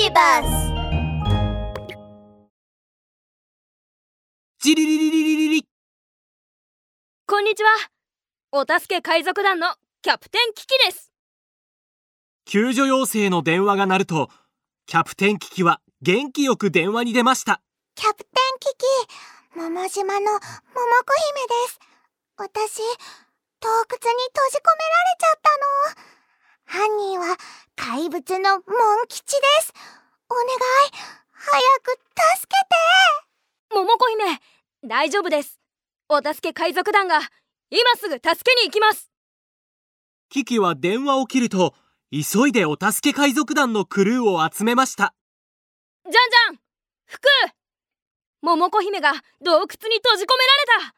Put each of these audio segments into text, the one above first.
ビバスジリリリリリリリこんにちは。お助け海賊団のキャプテンキキです。救助要請の電話が鳴るとキャプテンキキは元気よく電話に出ました。キャプテンキキ桃島の桃子姫です。私洞窟に閉じ込められちゃったの。犯人は怪物のモン吉ですお願い。早く助けて。桃子姫大丈夫です。お助け海賊団が今すぐ助けに行きます。キキは電話を切ると急いでお助け海賊団のクルーを集めました。じゃんじゃん服。桃子姫が洞窟に閉じ込められた。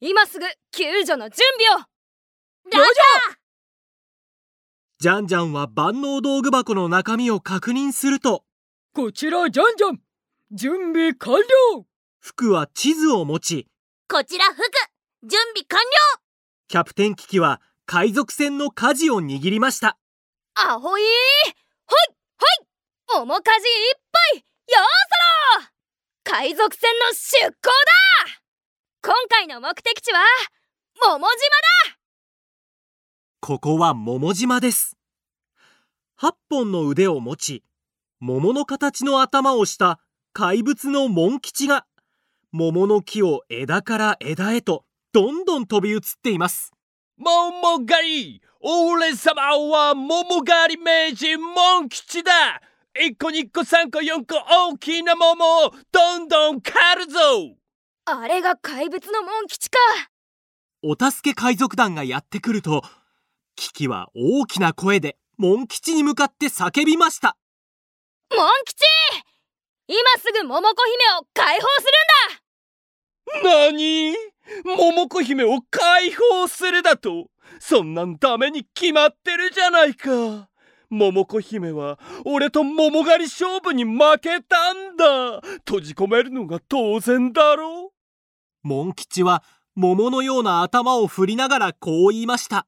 今すぐ救助の準備を。ラジャジャンジャンは万能道具箱の中身を確認するとこちらジャンジャン。準備完了。服は地図を持ち。こちら服。準備完了。キャプテンキキは海賊船の舵を握りました。アホイほいほい。面かじいっぱい。ようそろ海賊船の出港だ。今回の目的地は桃島だ。ここは桃島です。8本の腕を持ち桃の形の頭をした怪物のモン吉が桃の木を枝から枝へとどんどん飛び移っています。桃狩り俺様は桃狩り名人モン吉だ。1個2個3個4個大きな桃をどんどん狩るぞ。あれが怪物のモン吉か。お助け海賊団がやってくるとキキは大きな声でモン吉に向かって叫びましたモン吉！今すぐ桃子姫を解放するんだ！何？桃子姫を解放するだと？そんなんダメに決まってるじゃないか！桃子姫は俺と桃狩り勝負に負けたんだ！閉じ込めるのが当然だろ？うモン吉は桃のような頭を振りながらこう言いました。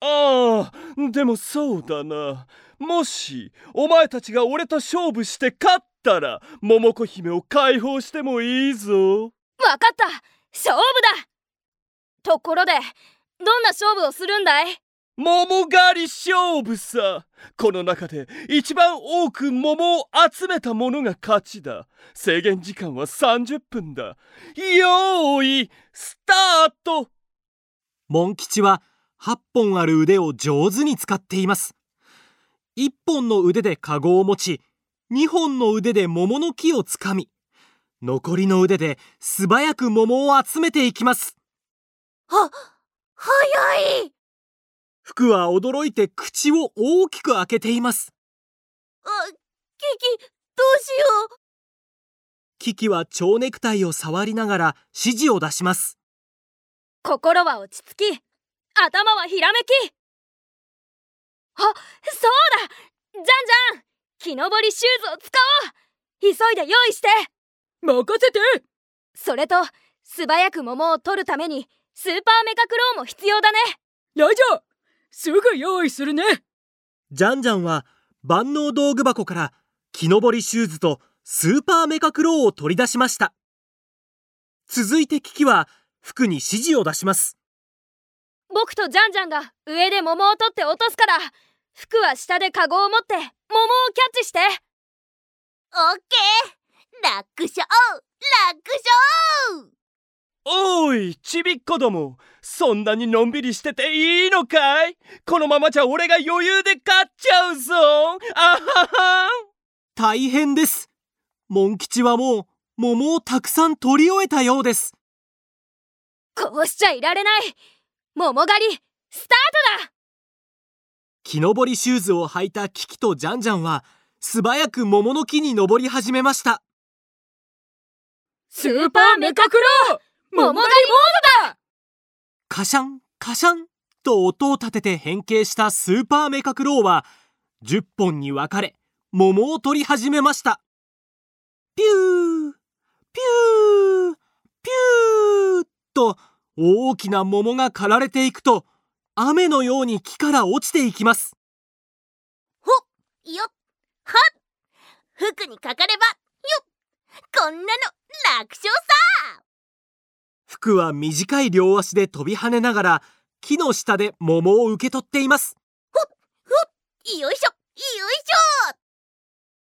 ああでもそうだなもしお前たちが俺と勝負して勝ったら桃子姫を解放してもいいぞ。わかった。勝負だ。ところでどんな勝負をするんだい？桃狩り勝負さ。この中で一番多く桃を集めた者が勝ちだ。制限時間は30分だ。よーいスタート。モン吉は8本ある腕を上手に使っています1本の腕でカゴを持ち2本の腕で桃の木をつかみ残りの腕で素早く桃を集めていきます。は早い！服は驚いて口を大きく開けています。あキキどうしよう。キキは蝶ネクタイを触りながら指示を出します。心は落ち着き頭はひらめきあそうだ。じゃんじゃん。木登りシューズを使おう。急いで用意して。任せて。それと素早く桃を取るためにスーパーメカクローも必要だね。ラジャーすぐ用意するね。ジャンジャンは万能道具箱から木登りシューズとスーパーメカクローを取り出しました。続いてキキは服に指示を出します僕とジャンジャンが上で桃を取って落とすから服は下でカゴを持って桃をキャッチして。オッケー。楽勝。楽勝。おいちびっこども。そんなにのんびりしてていいのかい？このままじゃ俺が余裕で勝っちゃうぞ。あはは。大変です。モン吉はもう桃をたくさん取り終えたようです。こうしちゃいられない桃狩りスタートだ！木登りシューズを履いたキキとジャンジャンは素早く桃の木に登り始めました。スーパーメカクロー桃狩りモードだ！カシャンカシャンと音を立てて変形したスーパーメカクローは10本に分かれ桃を取り始めました。ピュー大きな桃が刈られていくと雨のように木から落ちていきます。ほっよっはっ服にかかればよっこんなの楽勝さ。服は短い両足で飛び跳ねながら木の下で桃を受け取っています。ほっほっよいしょよいしょ。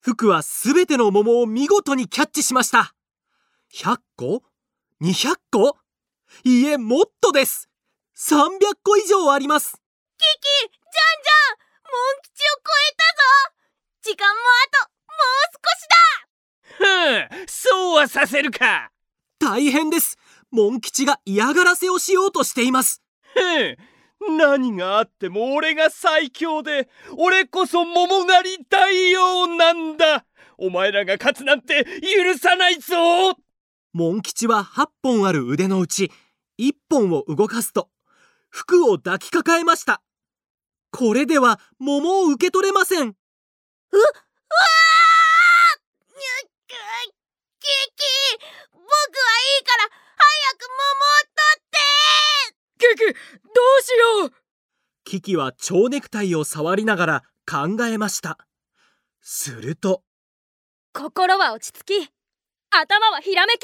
服はすべての桃を見事にキャッチしました。100個？200個？いいえもっとです。300個以上あります。キキ、ジャンジャンモン吉を超えたぞ。時間もあともう少しだ。ふんそうはさせるか。大変です。モン吉が嫌がらせをしようとしています。ふん何があっても俺が最強で俺こそ桃狩り大王なんだ。お前らが勝つなんて許さないぞモン吉は8本ある腕のうち1本を動かすと服を抱きかかえました。これでは桃を受け取れません。うわーにゅっキキ僕はいいから早く桃を取って。キキどうしよう。キキは蝶ネクタイを触りながら考えました。すると。心は落ち着き頭はひらめき。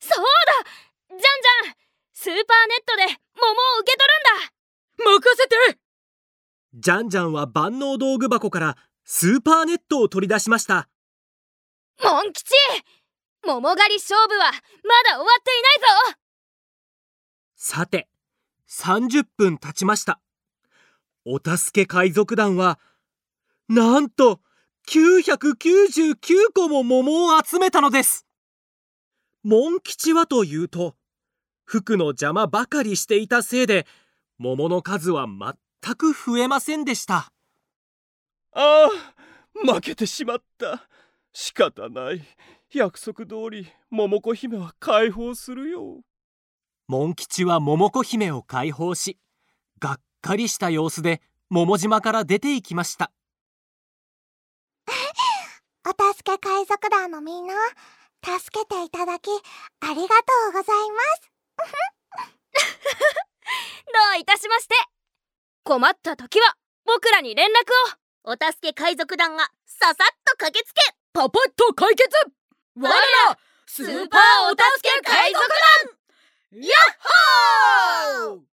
そうだ！じゃんじゃんスーパーネットで桃を受け取るんだ！任せて！ジャンジャンは万能道具箱からスーパーネットを取り出しました。モン吉！桃狩り勝負はまだ終わっていないぞ！さて30分経ちました。お助け海賊団はなんと999個も桃を集めたのです。モン吉はというと服の邪魔ばかりしていたせいで桃の数は全く増えませんでした。ああ負けてしまった。仕方ない。約束通り桃子姫は解放するよ。モン吉は桃子姫を解放しがっかりした様子で桃島から出て行きましたお助け海賊団のみんな助けていただきありがとうございます。どういたしまして。困った時は僕らに連絡を。お助け海賊団がささっと駆けつけパパッと解決。我らスーパーお助け海賊団。ヤッホー！